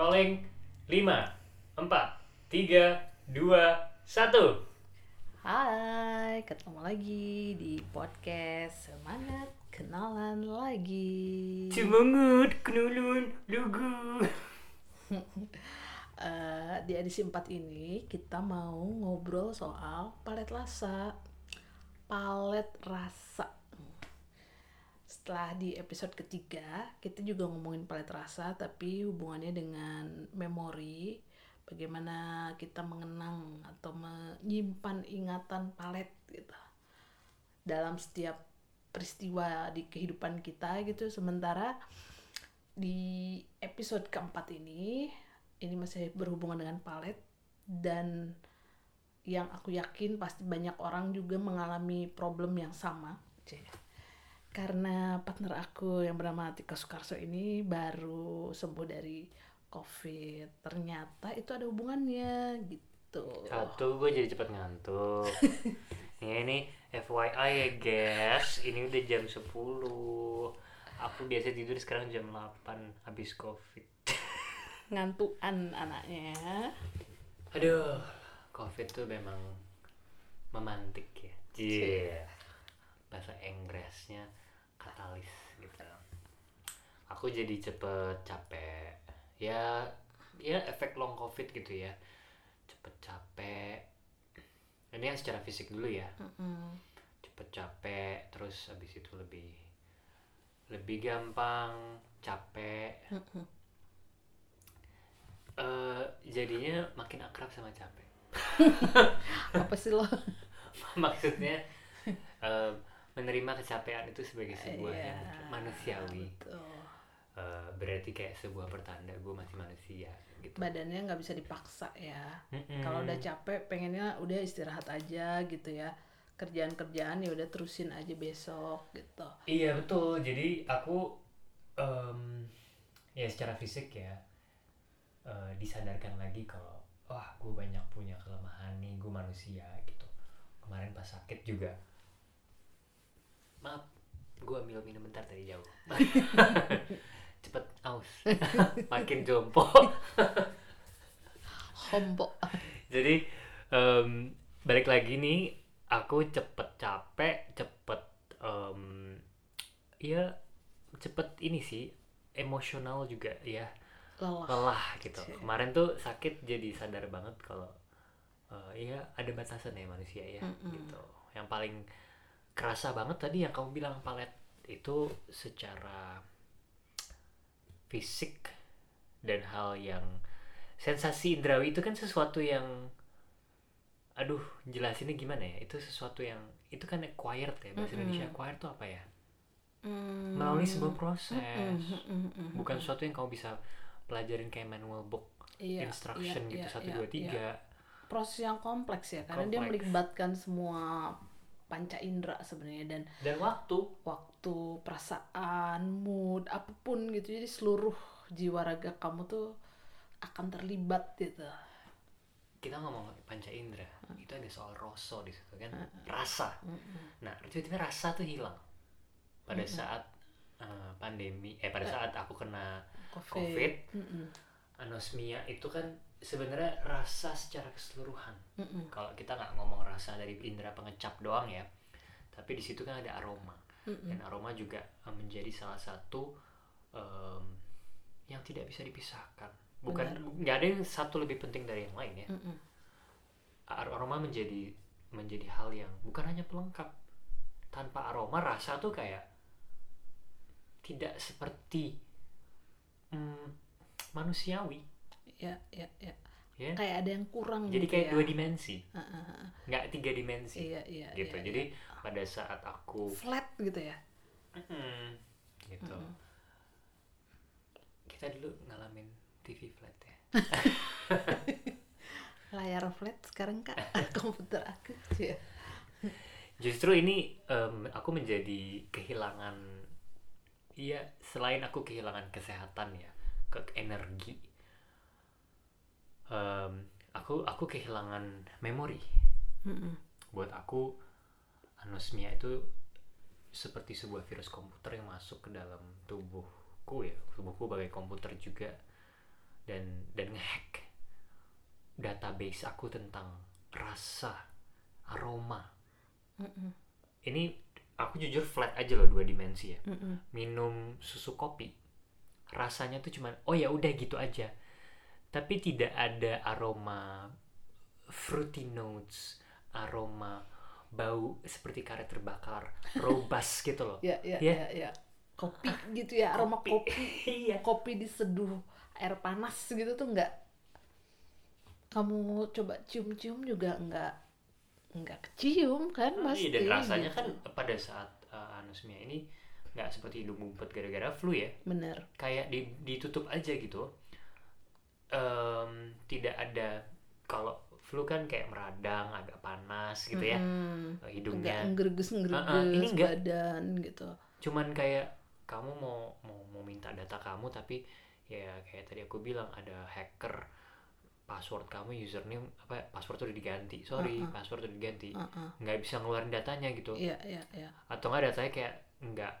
Rolling 5, 4, 3, 2, 1 Hai, ketemu lagi di podcast Semangat Kenalan Lagi. Semangat kenalun lugu Eh, Di edisi 4 ini kita mau ngobrol soal palet rasa. Palet rasa Setelah di episode ketiga kita juga ngomongin palet rasa Tapi hubungannya dengan memori Bagaimana kita mengenang atau menyimpan ingatan palet gitu dalam setiap peristiwa di kehidupan kita gitu sementara di episode keempat ini ini masih berhubungan dengan palet dan yang aku yakin pasti banyak orang juga mengalami problem yang sama Cie. Karena partner aku yang bernama Tika Sukarso ini baru sembuh dari covid ternyata itu ada hubungannya gitu. Satu gue jadi cepet ngantuk. Ya ini FYI ya guys. Ini udah jam 10 Aku biasa tidur sekarang jam 8 Habis covid. Ngantuan anaknya. Aduh Covid tuh memang Memantik ya. Iya. Bahasa Inggrisnya Katalis gitu. Aku jadi cepet capek. Ya Ya efek long covid gitu ya. Cepet capek. Ini yang secara fisik dulu ya. Mm-mm. cepet capek terus habis itu lebih lebih gampang capek. Mm-mm. Eh, jadinya makin akrab sama capek. Apa sih lo? Maksudnya eh, menerima kecapean itu sebagai sebuah Iya, yang manusiawi betul. Eh, berarti kayak sebuah pertanda gue masih manusia gitu badannya nggak bisa dipaksa ya Mm-mm. kalau udah capek pengennya udah istirahat aja gitu ya kerjaan-kerjaan ya udah terusin aja besok gitu Iya betul. Jadi aku em, ya secara fisik ya eh, disadarkan lagi kalau wah gue banyak punya kelemahan nih gue manusia gitu. Kemarin pas sakit juga. Maaf, gue ambil minum bentar dari jauh. Cepet aus, makin jompo. hombo Jadi em, balik lagi nih, aku cepet capek, cepet em, ya cepet ini sih emosional juga ya lelah lelah gitu. Cie. Kemarin tuh sakit jadi sadar banget kalau eh, ya ada batasan ya manusia ya Mm-mm. gitu. Yang paling kerasa banget tadi yang kamu bilang palet itu secara fisik dan hal yang sensasi indrawi itu kan sesuatu yang aduh jelasinnya gimana ya itu sesuatu yang itu kan acquired ya bahasa Mm-mm. Indonesia acquired itu apa ya Hmm. melalui sebuah proses Mm, mm, mm, mm, bukan mm. sesuatu yang kamu bisa pelajarin kayak manual book Iya, instruction iya, gitu iya, satu iya, dua iya. tiga proses yang kompleks ya karena dia Kompleks. melibatkan semua panca indera sebenarnya dan dan waktu. waktu perasaan mood apa pun gitu. Jadi seluruh jiwa raga kamu tuh akan terlibat gitu. Kita ngomong panca indera itu ada soal rasa di situ kan. Rasa. Nah tiba-tiba rasa tuh hilang. Pada saat eh, pandemi eh pada saat aku kena covid, covid Mm-mm. anosmia itu kan sebenarnya rasa secara keseluruhan. Mm-mm. kalau kita nggak ngomong rasa dari indera pengecap doang ya tapi di situ kan ada aroma. Mm-mm. dan aroma juga eh, menjadi salah satu em, yang tidak bisa dipisahkan. Bukan nggak ada yang satu lebih penting dari yang lain ya. Mm-mm. Ar- aroma menjadi menjadi hal yang bukan hanya pelengkap. Tanpa aroma rasa tuh kayak tidak seperti mm, manusiawi ya ya ya. Ya. Kayak ada yang kurang jadi gitu kayak ya. dua dimensi. Ah, ah. nggak tiga dimensi. Iya iya gitu. iya, jadi iya. pada saat aku flat gitu ya? Mm, gitu. Mm-mm. kita dulu ngalamin TV flat ya. Layar flat sekarang kak. Komputer aku ya justru ini em, aku menjadi kehilangan iya selain aku kehilangan kesehatan ya ke energi em, aku aku kehilangan memori Mm-mm. buat aku anosmia itu seperti sebuah virus komputer yang masuk ke dalam tubuhku ya tubuhku bagai komputer juga dan dan ngehack database aku tentang rasa aroma Mm-mm. ini aku jujur flat aja loh dua dimensi ya Mm-mm. minum susu kopi rasanya tuh cuman oh ya udah gitu aja tapi tidak ada aroma fruity notes aroma bau seperti karet terbakar robust gitu loh. Ya ya Ya. ya ya. Kopi gitu ya aroma kopi. iya. Kopi diseduh air panas gitu tuh nggak. Kamu coba cium-cium juga nggak nggak kecium kan pasti Iya, dan rasanya gitu. kan pada saat uh, anosmia ini nggak seperti hidung ngumpet gara-gara flu ya. Bener. Kayak di- ditutup aja gitu Em, tidak ada kalau flu kan kayak meradang agak panas gitu ya. Eh, agak hidungnya nggerges Uh-uh, ini nggerges nggak. badan gitu. Cuman kayak kamu mau mau mau minta data kamu tapi ya kayak tadi aku bilang ada hacker password kamu username apa password udah diganti. Sorry Uh-uh. password udah diganti. Uh-uh. nggak bisa ngeluarin datanya gitu. Iya iya iya. Atau nggak datanya kayak nggak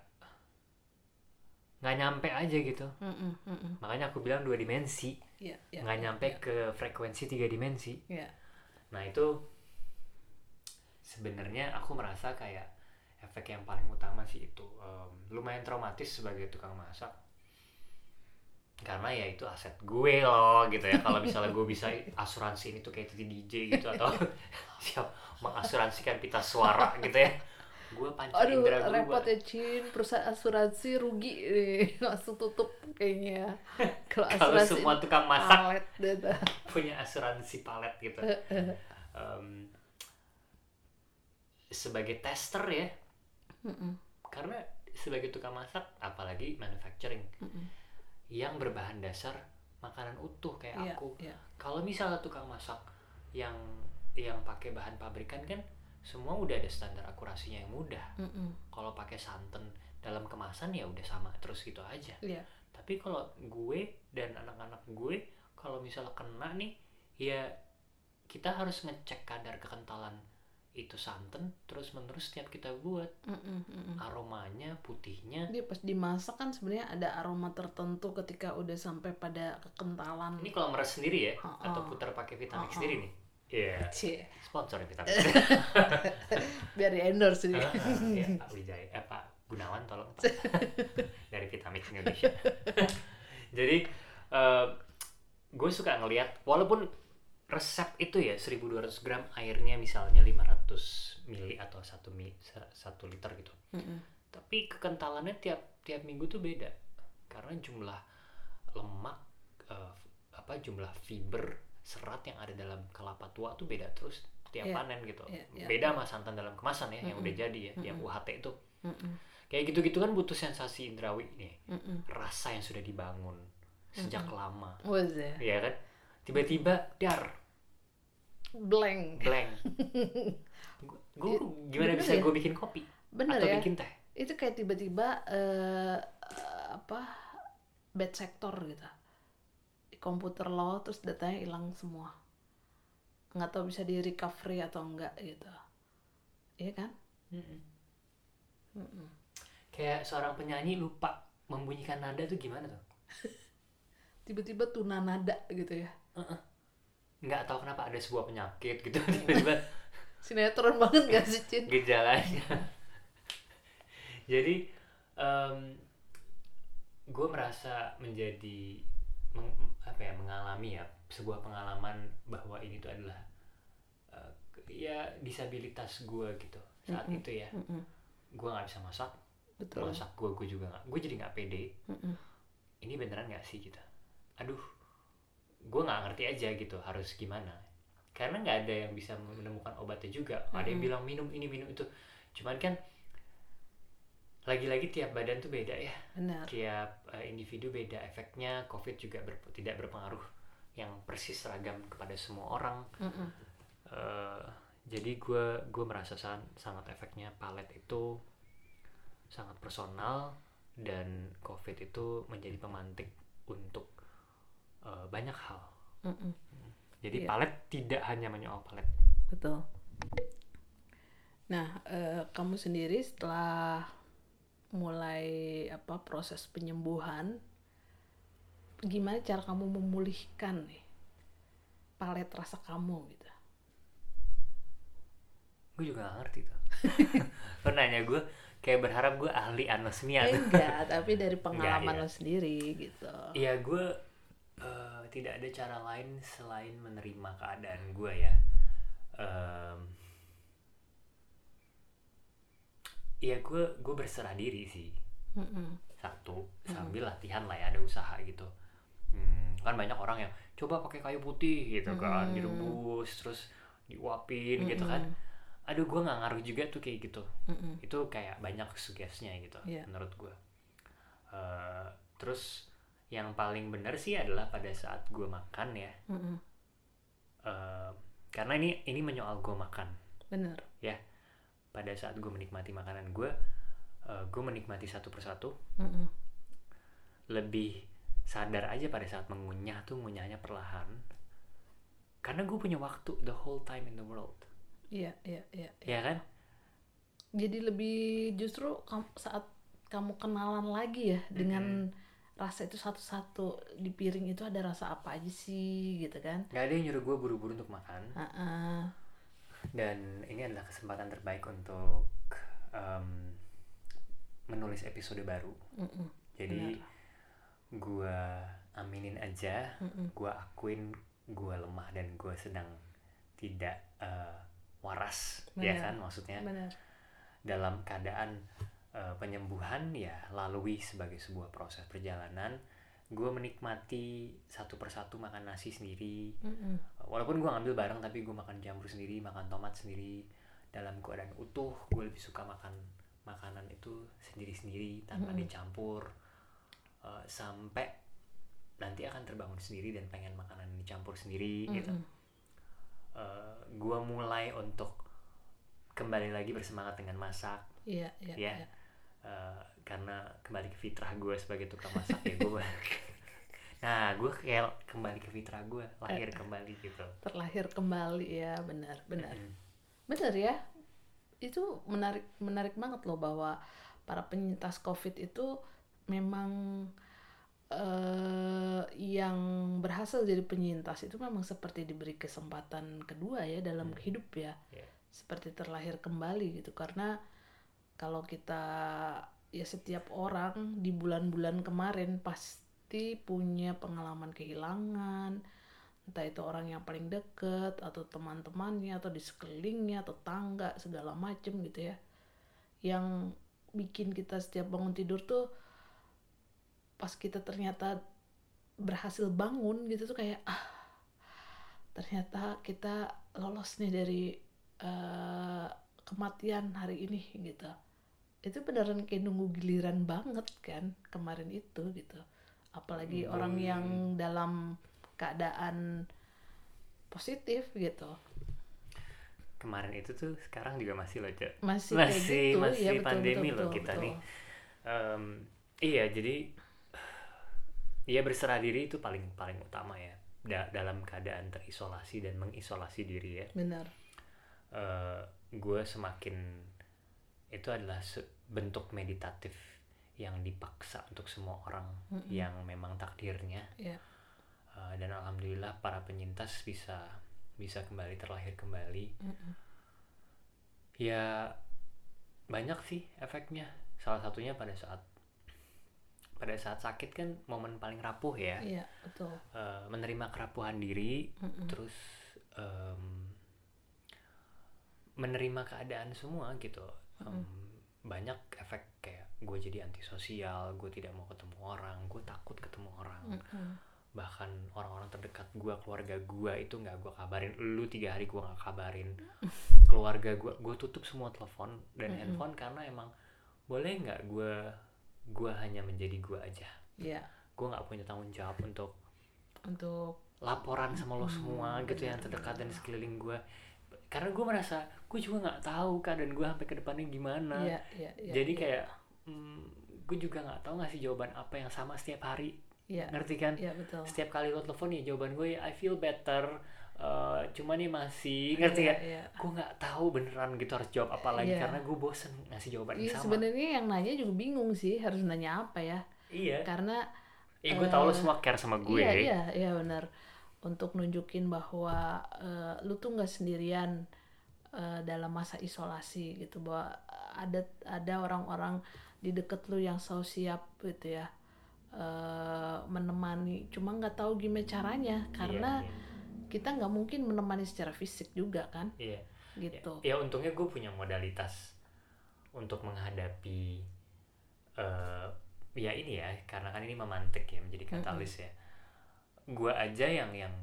nggak nyampe aja gitu Mm-mm, mm-mm. makanya aku bilang dua dimensi iya iya nggak iya, nyampe iya. ke frekuensi tiga dimensi Iya. nah itu sebenarnya aku merasa kayak efek yang paling utama sih itu Em, lumayan traumatis sebagai tukang masak karena ya itu aset gue loh gitu ya kalau misalnya gue bisa asuransi ini tuh kayak Titi DJ gitu atau siap mengasuransikan pita suara gitu ya gue panca Aduh, indera gue repot ya Cin, perusahaan asuransi rugi. Nih, langsung tutup kayaknya. Kalau asuransi semua tukang masak palet punya asuransi palet gitu. Em, sebagai tester ya. Mm-mm, karena sebagai tukang masak apalagi manufacturing mm-mm. yang berbahan dasar makanan utuh kayak Iya, aku. iya. kalau misalnya tukang masak yang yang pakai bahan pabrikan kan semua udah ada standar akurasinya yang mudah Mm-mm, kalau pakai santan dalam kemasan ya udah sama terus gitu aja Iya. tapi kalau gue dan anak-anak gue kalau misalnya kena nih ya kita harus ngecek kadar kekentalan itu santan terus menerus setiap kita buat Mm-mm, mm-mm. aromanya putihnya Dia pas dimasak kan sebenarnya ada aroma tertentu ketika udah sampai pada kekentalan. ini kalau meres sendiri ya Oh, atau oh. putar pakai vitamin Oh, sendiri oh. nih Iya. Cie, sponsor vitamin biar di endorse nih. ya Pak Wijaya. Eh Pak Gunawan tolong Pak. dari vitamin Indonesia. Jadi eh, gue suka ngelihat walaupun resep itu ya 1200 gram airnya misalnya 500 mili atau 1 mili, 1 liter gitu. Mm-mm. tapi kekentalannya tiap tiap minggu tuh beda. Karena jumlah lemak eh, apa jumlah fiber serat yang ada dalam kelapa tua tuh beda terus tiap Iya, panen gitu iya, iya. beda sama santan dalam kemasan ya yang Mm-mm. udah jadi ya yang Mm-mm. UHT itu Mm-mm. kayak gitu-gitu kan butuh sensasi indrawi nih Mm-mm. rasa yang sudah dibangun sejak lama Was ya? ya kan tiba-tiba dar Blank. blank gue gimana Bener bisa ya? gue bikin kopi Bener atau ya? bikin teh Itu kayak tiba-tiba eh, apa bad sector gitu. Komputer lo terus datanya hilang semua. Nggak tahu bisa di recovery atau enggak gitu. Iya kan? Mm-mm. Mm-mm. kayak seorang penyanyi lupa membunyikan nada tuh gimana tuh Tiba-tiba tuna nada gitu ya. nggak tahu kenapa ada sebuah penyakit gitu tiba-tiba Sinetron banget gak sih Cin? gejalanya jadi gue merasa menjadi meng- apa ya mengalami ya sebuah pengalaman bahwa ini tuh adalah eh, ya disabilitas gue gitu saat Mm-mm. itu ya Mm-mm. gue nggak bisa masak Betul. masak gue gue juga nggak gue jadi nggak pede Mm-mm. ini beneran nggak sih gitu aduh gue nggak ngerti aja gitu harus gimana karena nggak ada yang bisa menemukan obatnya juga ada yang bilang minum ini minum itu cuman kan lagi-lagi tiap badan tuh beda ya Benar. tiap eh, individu beda efeknya covid juga ber- tidak berpengaruh yang persis seragam kepada semua orang Mm-mm. Eh, jadi gue gue merasa san- sangat efeknya palet itu sangat personal dan covid itu menjadi pemantik untuk eh, banyak hal Mm-mm. jadi Iya. palet tidak hanya menyoal palet Betul. Nah, eh, kamu sendiri setelah mulai apa proses penyembuhan, gimana cara kamu memulihkan nih palet rasa kamu gitu gue juga gak ngerti tuh lo nanya gue kayak berharap gue ahli anosmia tuh. enggak tapi dari pengalaman iya. lo sendiri gitu Iya gue eh, tidak ada cara lain selain menerima keadaan gue ya. Em, Iya gue gue berserah diri sih Mm-mm. satu sambil latihan lah ya ada usaha gitu. Hmm, kan banyak orang yang coba pakai kayu putih gitu kan Mm. direbus terus diuapin gitu kan. Aduh gue nggak ngaruh juga tuh kayak gitu. Mm-mm. Itu kayak banyak sugesnya gitu Iya. menurut gue. Eh, terus yang paling benar sih adalah pada saat gue makan ya Mm-mm. Eh, karena ini ini menyoal gue makan bener ya pada saat gue menikmati makanan gue eh, gue menikmati satu persatu. Mm-mm. lebih sadar aja pada saat mengunyah tuh ngunyahnya perlahan. Karena gue punya waktu the whole time in the world. Iya iya iya ya kan? Jadi lebih justru saat kamu kenalan lagi ya dengan rasa itu satu-satu di piring itu ada rasa apa aja sih gitu kan? Nggak ada yang nyuruh gue buru-buru untuk makan. Ah-ah. Dan ini adalah kesempatan terbaik untuk em, menulis episode baru Mm-mm. jadi gue aminin aja Mm-mm. gue akuin gue lemah dan gue sedang tidak eh, waras ya Benar. kan maksudnya benar dalam keadaan eh, penyembuhan ya lalui sebagai sebuah proses perjalanan gue menikmati satu persatu makan nasi sendiri Mm-mm. walaupun gue ngambil bareng tapi gue makan jamur sendiri makan tomat sendiri dalam keadaan utuh gue lebih suka makan makanan itu sendiri-sendiri tanpa Mm-mm. dicampur Eh, sampai nanti akan terbangun sendiri dan pengen makanan dicampur sendiri gitu Mm-mm. gue mulai untuk kembali lagi bersemangat dengan masak iya iya Ya. iya. Eh, karena kembali ke fitrah gue sebagai tukang masak ya gue nah gue kayak kembali ke fitrah gue lahir kembali gitu. terlahir kembali ya benar benar. Mm. benar ya. Itu menarik menarik banget loh bahwa para penyintas covid itu memang eh yang berhasil jadi penyintas itu memang seperti diberi kesempatan kedua ya dalam hidup ya. Iya. seperti terlahir kembali gitu. Karena kalau kita ya setiap orang di bulan-bulan kemarin pasti punya pengalaman kehilangan. Entah itu orang yang paling deket atau teman-temannya atau di sekelilingnya tetangga segala macem gitu ya. Yang bikin kita setiap bangun tidur tuh pas kita ternyata berhasil bangun gitu tuh kayak ah ternyata kita lolos nih dari eh, kematian hari ini gitu itu beneran kayak nunggu giliran banget kan kemarin itu gitu. Apalagi Hmm. orang yang dalam keadaan positif gitu. Kemarin itu tuh sekarang juga masih loh Cak. masih, masih gitu. Masih ya betul, pandemi betul, loh betul, kita betul. nih. Em, iya jadi ya berserah diri itu paling paling utama ya. Da- dalam keadaan terisolasi dan mengisolasi diri ya. Benar. Eh, gue semakin itu adalah bentuk meditatif yang dipaksa untuk semua orang Mm-mm. yang memang takdirnya. Ya Eh, dan alhamdulillah para penyintas bisa bisa kembali terlahir kembali. Mm-mm. ya banyak sih efeknya. Salah satunya pada saat pada saat sakit kan momen paling rapuh ya. Iya betul. Eh, menerima kerapuhan diri Mm-mm. terus em, menerima keadaan semua gitu Em, banyak efek kayak gue jadi antisosial gue tidak mau ketemu orang gue takut ketemu orang. Mm-mm. bahkan orang-orang terdekat gue keluarga gue itu nggak gue kabarin. Lu tiga hari gue nggak kabarin. Keluarga gue gue tutup semua telepon dan Mm-mm. handphone karena emang boleh nggak gue gue hanya menjadi gue aja. Ya gue nggak punya tanggung jawab untuk untuk laporan sama lo Hmm, semua gitu yang benar, terdekat dan sekeliling gue karena gue merasa gue juga nggak tahu keadaan gue sampai ke depannya gimana. Ya ya ya jadi ya, kayak hmm, gue juga nggak tahu ngasih jawaban apa yang sama setiap hari. Ya ngerti kan? ya betul. Setiap kali lo telepon ya jawaban gue I feel better. Eh, cuman nih masih ngerti Iya, ya? iya. gue nggak tahu beneran gitu harus jawab apa lagi Iya. karena gue bosen ngasih jawaban Iya yang sama. sebenarnya yang nanya juga bingung sih harus nanya apa ya? Iya. Karena Ih, gue tau lo semua care sama gue. Iya, iya, iya benar. Untuk nunjukin bahwa eh, lu tuh nggak sendirian eh, dalam masa isolasi gitu, bahwa ada ada orang-orang di deket lu yang selalu siap gitu ya eh, menemani. Cuma nggak tahu gimana caranya karena Iya, kita nggak mungkin menemani secara fisik juga kan, iya. gitu. Ya untungnya gue punya modalitas untuk menghadapi eh ya ini ya karena kan ini memantik ya menjadi katalis ya. Gue aja yang yang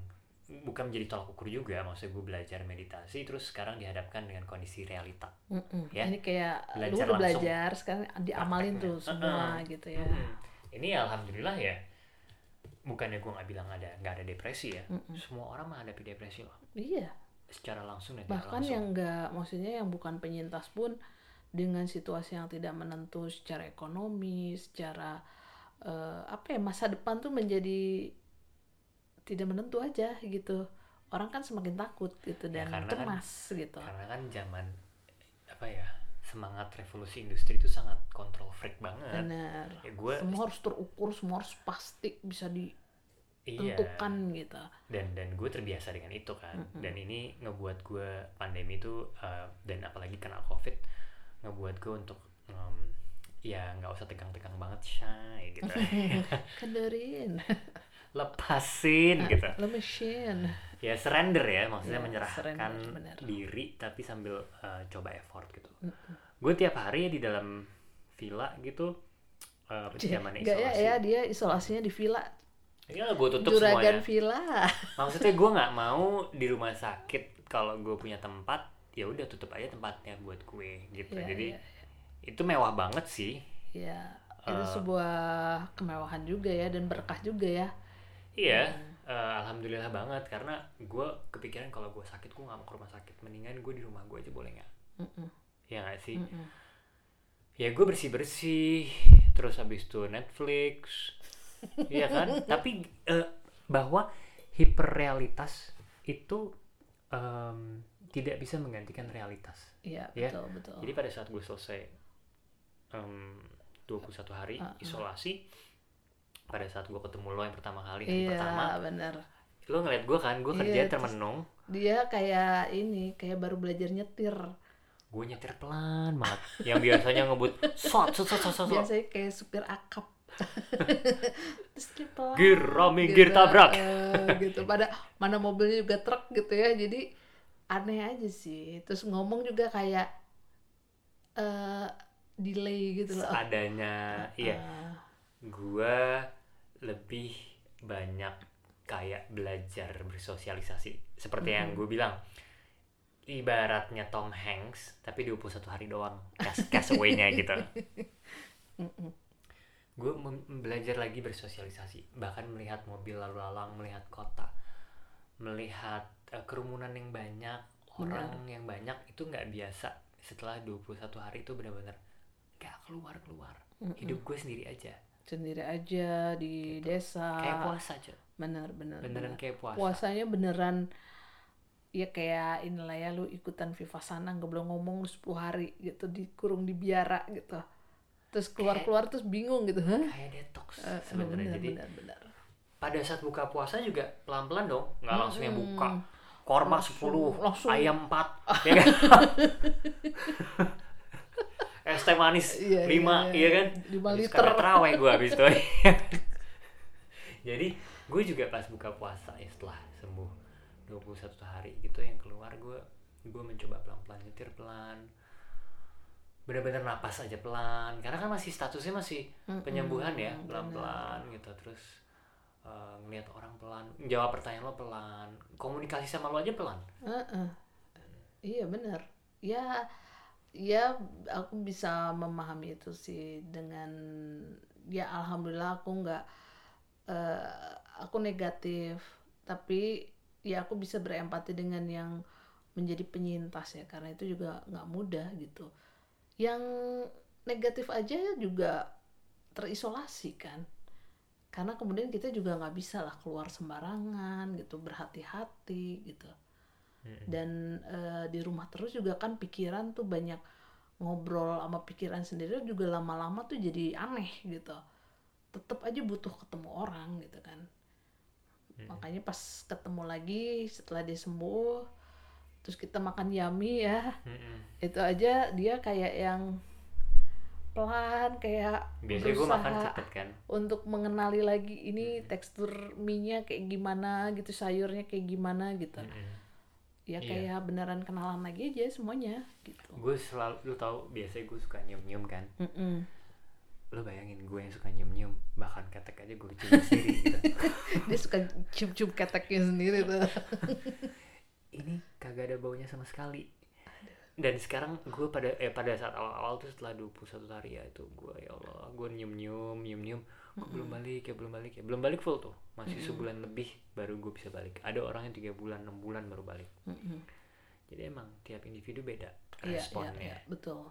bukan menjadi tolak ukur juga, maksudnya gue belajar meditasi terus sekarang dihadapkan dengan kondisi realita. Mm-mm. Ya. Ini kayak lu Belajar udah langsung. belajar, sekarang diamalin tuh semua Heeh. gitu ya. Ini alhamdulillah ya. Bukannya gue nggak bilang ada nggak ada depresi ya. Semua orang menghadapi depresi loh Iya. secara langsung dan bahkan langsung. yang enggak maksudnya yang bukan penyintas pun dengan situasi yang tidak menentu secara ekonomi secara eh, apa ya masa depan tuh menjadi tidak menentu aja gitu. Orang kan semakin takut gitu Ya, dan kan- cemas gitu. karena kan zaman apa ya semangat revolusi industri itu sangat control freak banget. Benar ya gue semua harus terukur semua harus pasti bisa iya. ditentukan gitu. Dan dan gue terbiasa dengan itu kan. Dan ini ngebuat gue pandemi itu uh, dan apalagi kena covid ngebuat gue untuk um, ya nggak usah tegang-tegang banget shy gitu. Kenderin lepasin gitu. lo mesin ya surrender ya maksudnya Ya, menyerahkan surrender, diri tapi sambil uh, coba effort gitu. Gue tiap hari ya di dalam villa gitu uh, zamannya Gak ya, isolasi. ya dia isolasinya di villa. Ya gue tutup juragan semuanya. villa. Maksudnya gue nggak mau di rumah sakit kalau gue punya tempat ya udah tutup aja tempatnya buat gue gitu. Iya, jadi iya, itu mewah banget sih. Ya, itu Eh. sebuah kemewahan juga ya dan berkah juga ya. Iya eh, alhamdulillah banget karena gue kepikiran kalau gue sakit gue nggak mau ke rumah sakit mendingan gue di rumah gue aja boleh nggak Mm-mm. ya nggak sih Mm-mm. ya gue bersih bersih terus habis itu Netflix Iya kan tapi eh, bahwa hiperrealitas itu em, tidak bisa menggantikan realitas Iya, Ya, betul, betul. jadi pada saat gue selesai em, 21 hari Uh-uh. isolasi pada saat gue ketemu lo yang pertama kali hari iya, pertama benar. lo ngeliat gue kan gue kerja Iya, termenung Dia kayak ini, kayak baru belajar nyetir. gue nyetir pelan banget yang biasanya ngebut sot sot sot sot. Biasanya kayak supir akap. Terus dia pelan. Gir, rame, gir, tabrak. eh, gitu. Pada mana mobilnya juga truk gitu ya. Jadi aneh aja sih. Terus ngomong juga kayak eh delay gitu loh. seadanya iya Ah, gue lebih banyak kayak belajar bersosialisasi. Seperti yang gue bilang ibaratnya Tom Hanks tapi 21 hari doang cast castaway-nya gitu. Gue belajar lagi bersosialisasi bahkan melihat mobil lalu lalang melihat kota melihat eh, kerumunan yang banyak orang yang banyak itu nggak biasa. Setelah 21 hari itu benar-benar nggak keluar keluar hidup gue sendiri aja sendiri aja di desa. kayak puasa aja Bener, bener. beneran bener. kayak puasa Puasanya beneran ya kayak inilah ya lu ikutan Vipassana nggak boleh ngomong 10 hari gitu dikurung di biara gitu. Terus keluar-keluar terus bingung gitu. Kayak detox Eh, sebenarnya jadi bener, bener. pada saat buka puasa juga pelan-pelan dong nggak langsung yang buka korma Langsung- 10 langsung. ayam 4 ya kan es teh manis Iya, 5 iya, iya, iya. kan Lima liter. terawih gue habis itu jadi gue juga pas buka puasa ya setelah sembuh 21 hari gitu yang keluar gue gue mencoba pelan-pelan nyetir pelan benar-benar napas aja pelan karena kan masih statusnya masih penyembuhan ya benar. pelan-pelan gitu terus eh, ngelihat orang pelan jawab pertanyaan lo pelan komunikasi sama lo aja pelan Heeh. Iya bener. Ya, ya aku bisa memahami itu sih dengan ya alhamdulillah aku nggak eh, aku negatif. Tapi ya aku bisa berempati dengan yang menjadi penyintas ya karena itu juga nggak mudah gitu. Yang negatif aja juga terisolasi kan. Karena kemudian kita juga nggak bisa lah keluar sembarangan gitu berhati-hati gitu dan eh, di rumah terus juga kan pikiran tuh banyak ngobrol sama pikiran sendiri juga lama-lama tuh jadi aneh gitu. Tetap aja butuh ketemu orang gitu kan. Makanya pas ketemu lagi setelah dia sembuh terus kita makan yummy ya. Mm-mm. itu aja dia kayak yang pelan kayak biasanya gue makan cepet kan. untuk mengenali lagi ini tekstur mie-nya kayak gimana gitu sayurnya kayak gimana gitu. Mm-mm. Ya Iya. kayak beneran kenalan lagi aja semuanya gitu. Gue selalu lu tau biasanya gue suka nyium nyium kan? Mm-mm. lo bayangin gue yang suka nyium nyium bahkan ketek aja gue cium sendiri gitu. Dia suka cium-cium keteknya sendiri tuh. Ini kagak ada baunya sama sekali. Dan sekarang gue pada eh pada saat awal-awal tuh setelah 21 hari ya itu gue ya Allah gue nyium nyium nyium nyium kok belum balik ya belum balik ya belum balik full tuh masih sebulan lebih baru gue bisa balik ada orang yang tiga bulan enam bulan baru balik Mm-mm. jadi emang tiap individu beda Iya, iya, responnya iya, betul.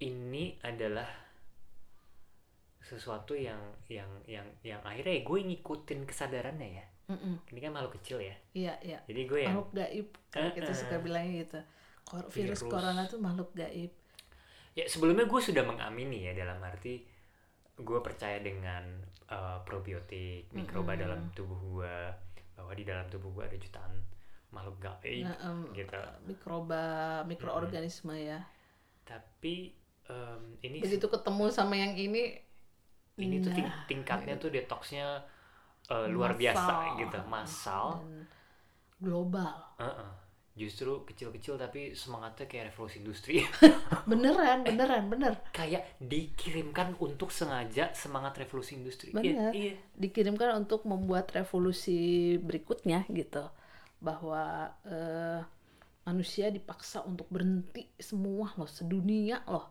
ini adalah sesuatu yang yang yang yang akhirnya gue ngikutin kesadarannya ya Mm-mm. ini kan makhluk kecil ya Iya, iya. jadi gue yang Makhluk gaib. Kalau kita Eh, suka bilangnya gitu. Kor- virus, Virus. corona tuh makhluk gaib. ya sebelumnya gue sudah mengamini ya dalam arti gue percaya dengan uh, probiotik mikroba Mm-mm. dalam tubuh gue bahwa di dalam tubuh gue ada jutaan makhluk gaib Nah, em, gitu mikroba, mikroorganisme ya. tapi em, ini Begitu ketemu sama yang ini, ini tuh ting- nah, tingkatnya tuh detoxnya uh, luar biasa gitu massal dan global. Heeh. Justru kecil-kecil tapi semangatnya kayak revolusi industri Beneran, beneran, bener. kayak dikirimkan untuk sengaja semangat revolusi industri Bener. Iya, iya. Dikirimkan untuk membuat revolusi berikutnya gitu. Bahwa eh, manusia dipaksa untuk berhenti semua loh, sedunia loh.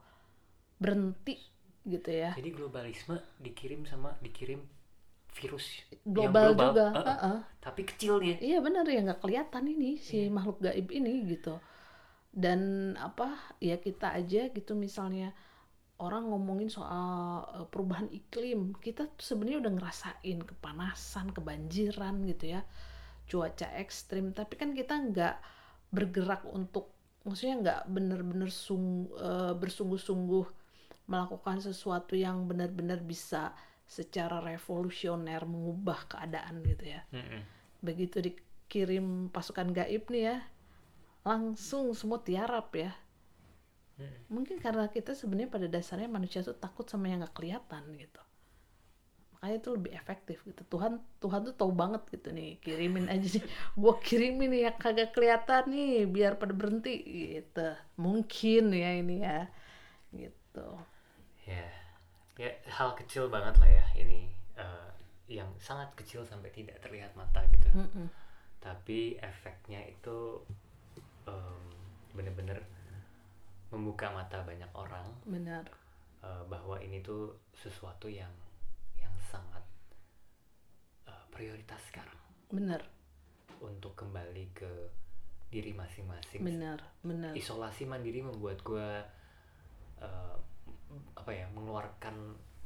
Berhenti gitu ya. Jadi globalisme dikirim sama dikirim virus yang Global, juga. Heeh. Heeh. Tapi kecil dia. Iya benar ya nggak kelihatan ini si Iya. makhluk gaib ini gitu. Dan apa ya kita aja gitu misalnya orang ngomongin soal eh, perubahan iklim, kita sebenarnya udah ngerasain kepanasan, kebanjiran gitu ya, cuaca ekstrim. Tapi kan kita nggak bergerak untuk, maksudnya nggak bener-bener sung, eh, bersungguh-sungguh melakukan sesuatu yang benar-benar bisa secara revolusioner mengubah keadaan gitu ya. Mm-mm. begitu dikirim pasukan gaib nih ya langsung semua tiarap ya. Mungkin karena kita sebenarnya pada dasarnya manusia tuh takut sama yang nggak kelihatan gitu. Makanya itu lebih efektif gitu. Tuhan Tuhan tuh tahu banget gitu nih kirimin aja sih gua kirimin nih yang kagak kelihatan nih biar pada berhenti gitu. Mungkin ya ini ya gitu. Ya. Ya hal kecil banget lah ya ini eh, yang sangat kecil sampai tidak terlihat mata gitu. Mm-mm. Tapi efeknya itu em, bener-bener membuka mata banyak orang benar eh, bahwa ini tuh sesuatu yang yang sangat eh, prioritas sekarang benar untuk kembali ke diri masing-masing. benar benar Isolasi mandiri membuat gue apa ya mengeluarkan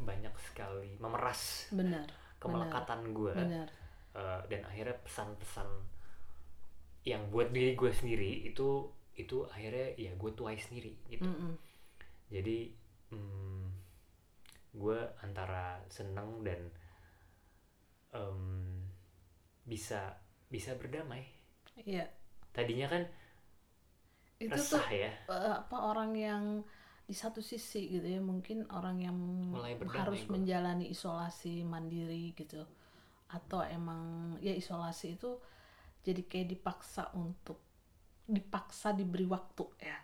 banyak sekali memeras benar kemelekatan gue benar dan akhirnya pesan-pesan yang buat diri gue sendiri itu itu akhirnya ya gue tuai sendiri gitu. Mm-mm. Jadi mm, gue antara seneng dan em, bisa bisa berdamai. iya Tadinya kan itu tuh resah ya. eh, apa orang yang di satu sisi gitu ya mungkin orang yang Mulai harus gua. menjalani isolasi mandiri gitu. Atau emang ya isolasi itu jadi kayak dipaksa untuk dipaksa diberi waktu ya.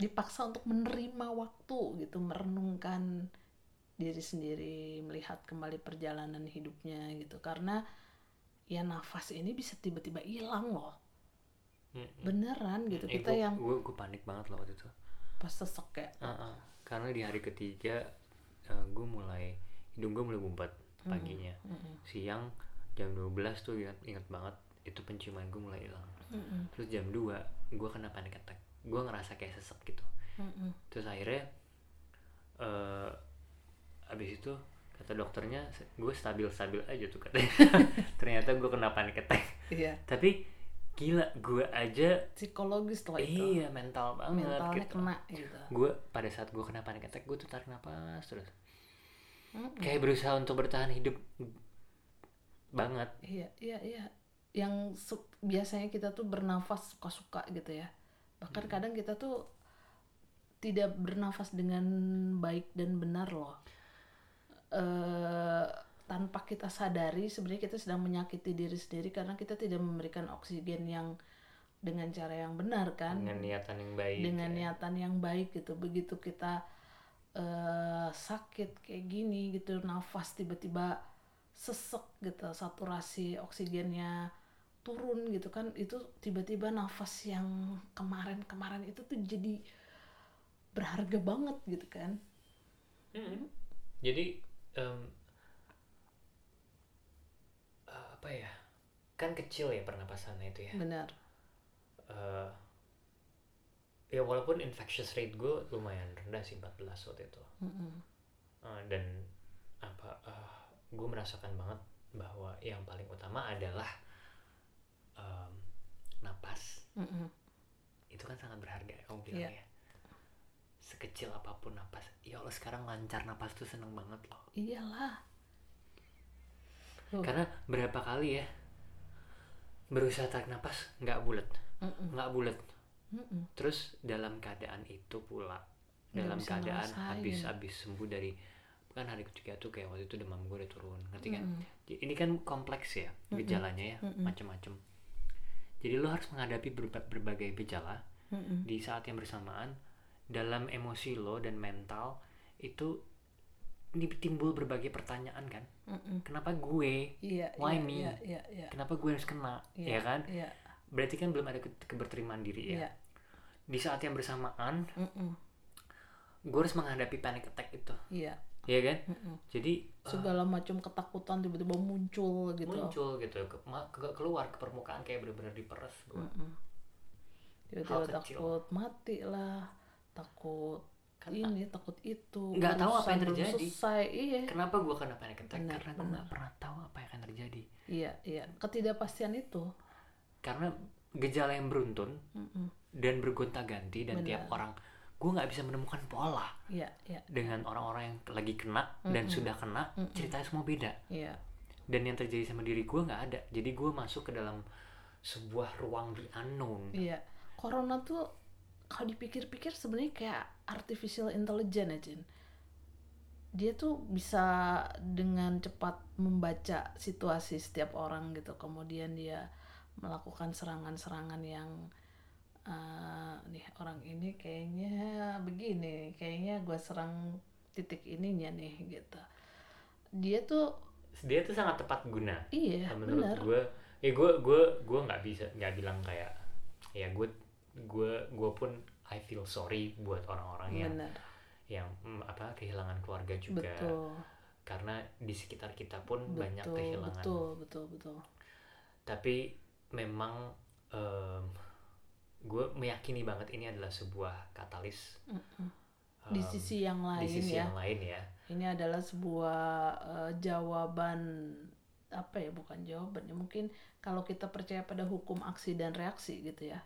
Dipaksa untuk menerima waktu gitu merenungkan diri sendiri melihat kembali perjalanan hidupnya gitu. Karena ya nafas ini bisa tiba-tiba hilang loh. Beneran gitu Eh, kita gua- yang gue panik banget loh waktu itu. Pas sesek ya Uh-uh. Karena di hari ketiga gue mulai hidung gue mulai ngumpet paginya. Mm-mm. Siang jam 12 tuh ingat, ingat banget itu penciuman gue mulai hilang. Mm-mm. Terus jam 2 gue kena panic attack. Gue ngerasa kayak sesek gitu. Mm-mm. Terus akhirnya eh abis itu kata dokternya gue stabil-stabil aja tuh katanya. Ternyata gue kena panic attack. Iya, Tapi gila gue aja psikologis loh itu. iya mental banget Mentalnya gitu. kena gitu. gue pada saat gue kena panic attack gue tuh tarik napas terus Mm-mm. kayak berusaha untuk bertahan hidup banget Iya, iya, iya. Yang su- biasanya kita tuh bernafas suka-suka gitu ya. Bahkan kadang kita tuh tidak bernafas dengan baik dan benar loh. eh tanpa kita sadari sebenarnya kita sedang menyakiti diri sendiri karena kita tidak memberikan oksigen yang dengan cara yang benar kan dengan niatan yang baik dengan ya. niatan yang baik gitu begitu kita eh, sakit kayak gini gitu nafas tiba-tiba sesek gitu saturasi oksigennya turun gitu kan itu tiba-tiba nafas yang kemarin-kemarin itu tuh jadi berharga banget gitu kan Mm-mm. jadi em, eh, apa ya kan kecil ya pernapasannya itu ya. Benar. Eh, ya walaupun infectious rate gue lumayan rendah sih 14 waktu itu. Mm-mm. Eh, dan apa gue merasakan banget bahwa yang paling utama adalah em, napas. Mm-mm. itu kan sangat berharga kamu bilang Iya. ya. Sekecil apa pun napas. Ya Allah sekarang lancar napas tuh seneng banget loh. Iyalah Karena berapa kali ya berusaha tarik napas nggak bulat nggak bulat terus dalam keadaan itu pula dalam keadaan ngerasain. habis habis sembuh dari kan hari ketiga tuh kayak waktu itu demam gue udah turun ngerti kan Mm-mm. Ini kan kompleks ya gejalanya ya Mm-mm. macem-macem. Jadi lo harus menghadapi berba- berbagai gejala di saat yang bersamaan. Dalam emosi lo dan mental itu timbul berbagai pertanyaan kan. Mm-mm. kenapa gue? Iya Why iya, me? iya iya iya. Kenapa gue harus kena? Iya, ya kan? iya. Berarti kan belum ada ke- keberterimaan diri ya. Iya. Di saat yang bersamaan Mm-mm. gue harus menghadapi panic attack itu. Iya. Ya kan? Mm-mm. jadi uh, segala macam ketakutan tiba-tiba muncul gitu. muncul gitu. Ke, ke- keluar ke permukaan kayak bener-bener diperes gue. Tiba-tiba takut mati lah takut Kan ini takut itu. Nggak tahu apa yang terjadi. selesai iya. Kenapa gue kena panic attack? Benar, karena gue nggak pernah tahu apa yang akan terjadi. Iya iya. Ketidakpastian itu. Karena gejala yang beruntun Mm-mm. dan bergonta-ganti dan tiap Benar. orang gue nggak bisa menemukan pola iya iya. dengan orang-orang yang lagi kena dan sudah kena ceritanya semua beda. Iya. Dan yang terjadi sama diri gue nggak ada. Jadi gue masuk ke dalam sebuah ruang the unknown. Iya. Corona tuh kalau dipikir-pikir sebenarnya kayak artificial intelligence ya Jin. Dia tuh bisa dengan cepat membaca situasi setiap orang gitu. Kemudian dia melakukan serangan-serangan yang eh, nih orang ini kayaknya begini kayaknya gue serang titik ininya nih gitu. Dia tuh dia tuh sangat tepat guna. Iya menurut gue ya gue gue gue nggak bisa nggak bilang kayak ya gue gue gue pun I feel sorry buat orang-orang yang yang mm, apa kehilangan keluarga juga. Betul. Karena di sekitar kita pun banyak betul kehilangan. betul betul betul. Tapi memang em, gue meyakini banget ini adalah sebuah katalis. Mm-mm. di em, sisi yang lain di sisi ya. yang lain ya. Ini adalah sebuah eh, jawaban apa ya bukan jawaban ya mungkin kalau kita percaya pada hukum aksi dan reaksi gitu ya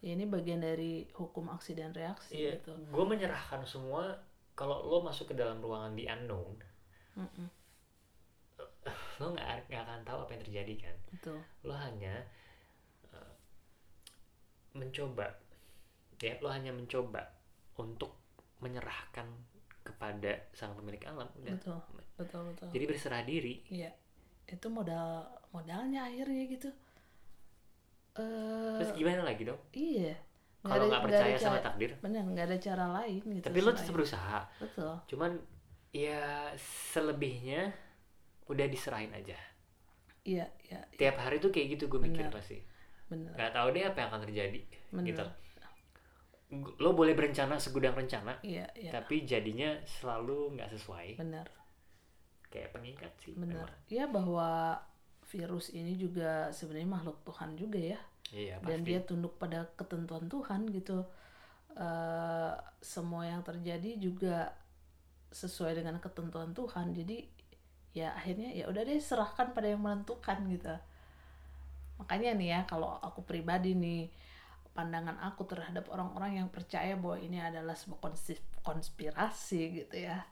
ya ini bagian dari hukum aksi dan reaksi Iya, gitu. Gue menyerahkan semua kalau lo masuk ke dalam ruangan di unknown Mm-mm. lo nggak nggak akan tahu apa yang terjadi kan? Betul. Lo hanya eh, mencoba ya lo hanya mencoba untuk menyerahkan kepada sang pemilik alam udah. Betul. Betul betul. Jadi berserah diri. Iya. Itu modal modalnya akhirnya gitu eh terus gimana lagi dong? iya. Kalau nggak percaya sama cara- takdir? Benar nggak ada cara lain gitu tapi lo tetap berusaha. Betul. Cuman ya selebihnya udah diserahin aja. Iya iya tiap hari tuh kayak gitu gue mikir pasti. Benar nggak tahu deh apa yang akan terjadi Benar. gitu. Lo boleh berencana segudang rencana iya iya. tapi jadinya selalu nggak sesuai. Benar kayak pengikat sih benar memang. ya bahwa virus ini juga sebenarnya makhluk Tuhan juga ya. Iya dan pasti. dia tunduk pada ketentuan Tuhan gitu. Eh, semua yang terjadi juga sesuai dengan ketentuan Tuhan. Jadi ya akhirnya ya udah deh serahkan pada yang menentukan gitu. Makanya nih ya kalau aku pribadi nih pandangan aku terhadap orang-orang yang percaya bahwa ini adalah sebuah konspirasi gitu ya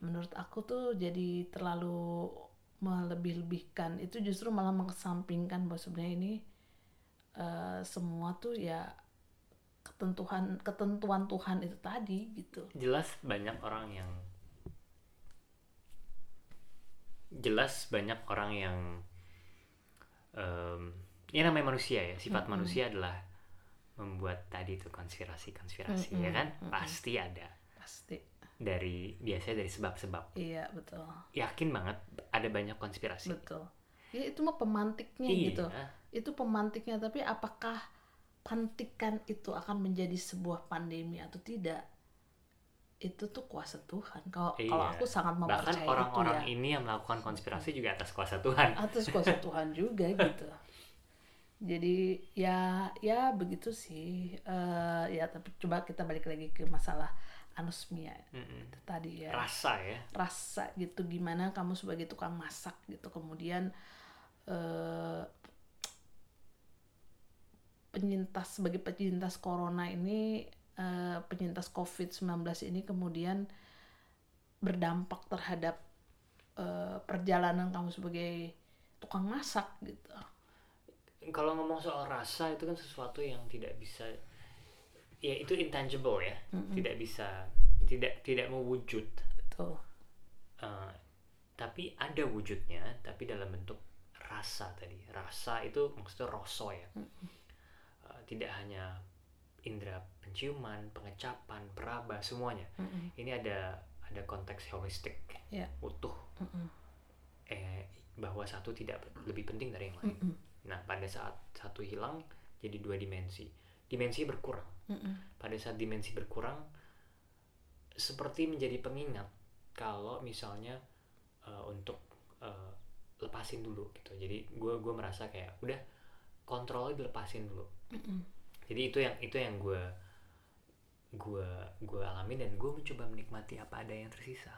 menurut aku tuh jadi terlalu melebih-lebihkan. Itu justru malah mengesampingkan bahwa sebenarnya ini eh, semua tuh ya ketentuan ketentuan Tuhan itu tadi gitu. Jelas banyak orang yang jelas banyak orang yang em, ini namanya manusia ya sifat Mm-mm. manusia adalah membuat tadi tuh konspirasi konspirasi ya Mm-mm, kan? Mm-mm. pasti ada. Pasti dari biasanya dari sebab-sebab. Iya betul. Yakin banget ada banyak konspirasi. Betul. Ya itu mah pemantiknya iya. gitu. Itu pemantiknya tapi apakah pantikan itu akan menjadi sebuah pandemi atau tidak? Itu tuh kuasa Tuhan. Kalau kalau Iya. aku sangat bahkan mempercayai itu orang-orang ya. ini yang melakukan konspirasi juga atas kuasa Tuhan. Atas kuasa Tuhan juga gitu. Jadi ya ya begitu sih. Eh, ya tapi coba kita balik lagi ke masalah anosmia. Mm-mm. itu tadi ya. Rasa ya. Rasa gitu gimana kamu sebagai tukang masak gitu. Kemudian eh, penyintas sebagai penyintas corona ini eh, penyintas covid-19 ini kemudian berdampak terhadap eh, perjalanan kamu sebagai tukang masak gitu. Kalau ngomong soal rasa itu kan sesuatu yang tidak bisa ya itu intangible ya. Tidak bisa tidak tidak mewujud. Betul. Eh, tapi ada wujudnya tapi dalam bentuk rasa tadi. Rasa itu maksudnya rosso ya. Eh, tidak hanya indera penciuman pengecapan peraba semuanya. Mm-mm. ini ada ada konteks holistik. Ya. utuh. Mm-mm. eh bahwa satu tidak lebih penting dari yang lain. Mm-mm. nah pada saat satu hilang jadi dua dimensi dimensi berkurang. Mm-mm. pada saat dimensi berkurang seperti menjadi pengingat kalau misalnya eh, untuk eh, lepasin dulu gitu. Jadi gue gue merasa kayak udah kontrolnya dilepasin dulu. Mm-mm. jadi itu yang itu yang gue gue gue alami dan gue mencoba menikmati apa ada yang tersisa.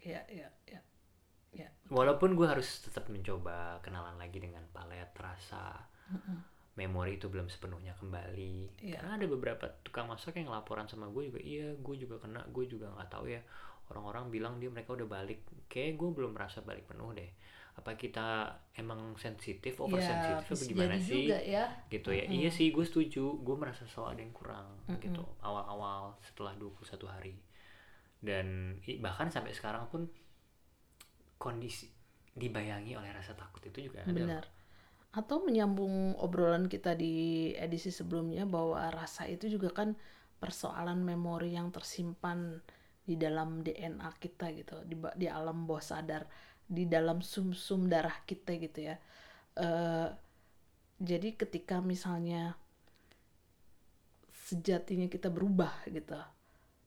Ya ya ya ya walaupun gue harus tetap mencoba kenalan lagi dengan palet rasa memori itu belum sepenuhnya kembali. Iya. karena ada beberapa tukang masak yang laporan sama gue juga iya gue juga kena gue juga nggak tahu ya. Orang-orang bilang dia mereka udah balik. Kayak gue belum merasa balik penuh deh. Apa kita emang sensitif over sensitif apa bisa gimana sih? juga ya. Gitu ya. Iya sih gue setuju. Gue merasa selalu ada yang kurang gitu. Awal-awal setelah 21 hari. Dan bahkan sampai sekarang pun kondisi dibayangi oleh rasa takut itu juga ada Benar. Atau menyambung obrolan kita di edisi sebelumnya bahwa rasa itu juga kan persoalan memori yang tersimpan di dalam DNA kita gitu, di, di alam bawah sadar, di dalam sum-sum darah kita gitu ya. Eh, jadi ketika misalnya sejatinya kita berubah gitu,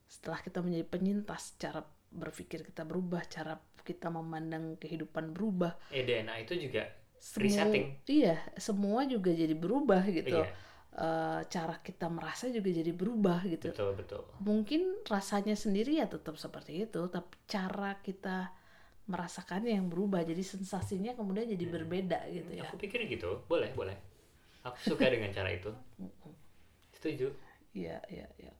setelah kita menjadi penyintas, cara berpikir kita berubah, cara kita memandang kehidupan berubah, eh DNA itu juga semua Resetting. iya semua juga jadi berubah gitu. Iya. Eh, cara kita merasa juga jadi berubah gitu. Betul betul. Mungkin rasanya sendiri ya tetap seperti itu tapi cara kita merasakannya yang berubah. Jadi sensasinya kemudian jadi berbeda gitu ya. Aku pikir gitu. Boleh boleh. Aku suka dengan cara itu. Setuju. Iya iya iya.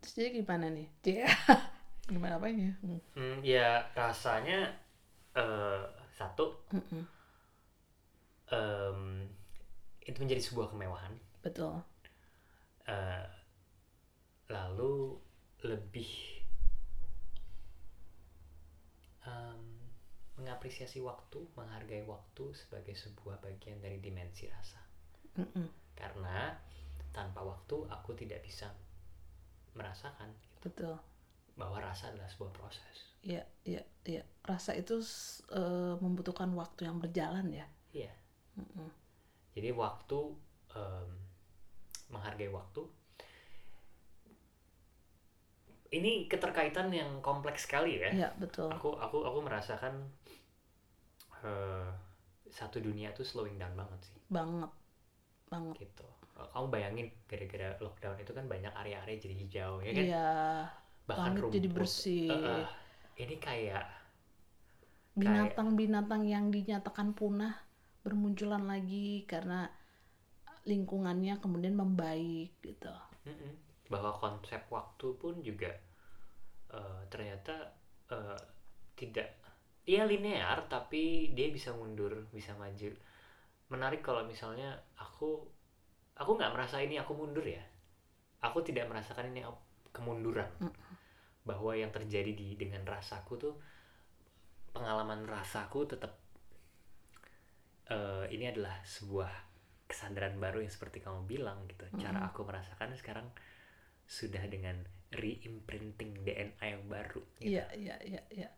Terus jadi gimana nih? Dia gimana apanya? Hmm. Hmm, ya rasanya eh, satu. Mm-mm. em, itu menjadi sebuah kemewahan. Betul. Eh, lalu lebih em, mengapresiasi waktu menghargai waktu sebagai sebuah bagian dari dimensi rasa. Mm-mm. karena tanpa waktu aku tidak bisa merasakan betul. Bahwa rasa adalah sebuah proses Iya, iya, iya. Rasa itu eh, membutuhkan waktu yang berjalan ya. iya Mm-mm. jadi waktu em, menghargai waktu ini keterkaitan yang kompleks sekali ya Iya, betul. aku aku aku merasakan eh, satu dunia tuh slowing down banget sih Banget. Banget. gitu kamu bayangin gara-gara lockdown itu kan banyak area-area jadi hijau ya kan Iya, bahkan langit jadi rumput. bersih. Eh, eh, ini kayak binatang-binatang yang dinyatakan punah bermunculan lagi karena lingkungannya kemudian membaik gitu. bahwa konsep waktu pun juga eh, ternyata eh, tidak iya linear tapi dia bisa mundur bisa maju. Menarik kalau misalnya aku aku nggak merasa ini aku mundur ya. Aku tidak merasakan ini kemunduran bahwa yang terjadi di dengan rasaku tuh pengalaman rasaku tetap eh, ini adalah sebuah kesadaran baru yang seperti kamu bilang gitu cara aku merasakan sekarang sudah dengan re-imprinting DNA yang baru gitu. Iya, iya, iya, iya.